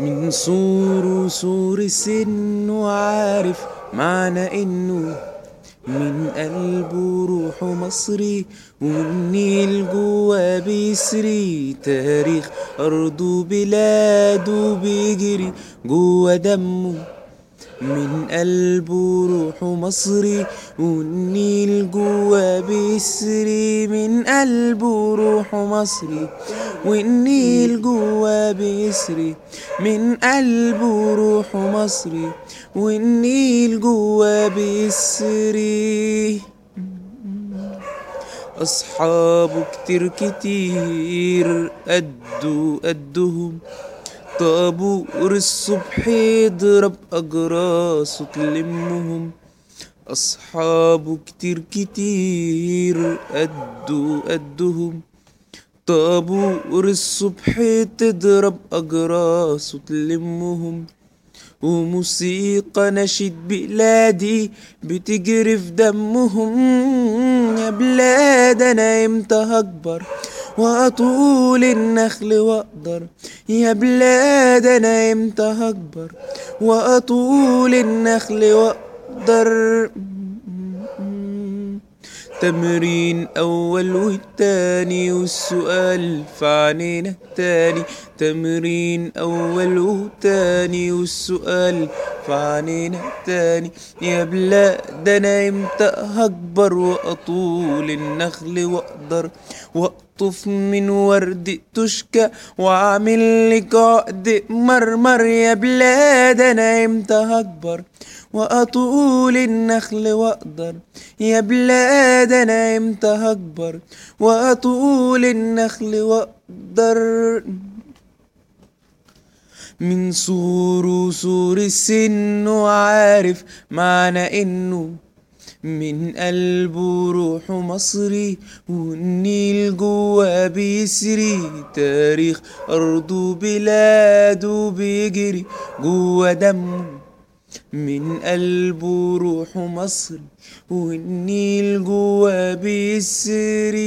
من صور صور السن وعارف معنى إنه من قلبه روحه مصري والنيل جوا بيسري. تاريخ أرضه بلاده بيجري جوا دمه. من قلبه روحه مصري والنيل جوا بيسري من قلبه روحه مصري والنيل جوا بيسري من قلبه روحه مصري والنيل جوا بيسري أصحابه كتير كتير قدو قدهم طابور الصبح يضرب أجراسه تلمهم. أصحابه كتير كتير قدو قدهم طابور الصبح تضرب أجراسه تلمهم وموسيقى نشيد بلادي بتجري في دمهم. يا بلاد أنا إمتى هكبر وأطول النخل وأقدر؟ يا بلاد أنا إمتى هكبر وأطول النخل واقدر تمرين أول والتاني والسؤال في عنينا التاني. تمرين أول وتاني والسؤال في عنينا التاني يا بلاد أنا إمتى هكبر وأطول النخل وأقدر وأقطف من ورد تشكى وأعمل لك عقد مرمر يا بلاد أنا إمتى هكبر وأطول النخل وأقدر يا بلاد أنا إمتى هكبر وأطول النخل وأقدر من سور وسور السن وعارف معنى إنه من قلبه روحه مصري والنيل جوا بيسري. تاريخ أرضه بلاده بيجري جوا دمه من قلبه روحه مصري والنيل جوا بيسري.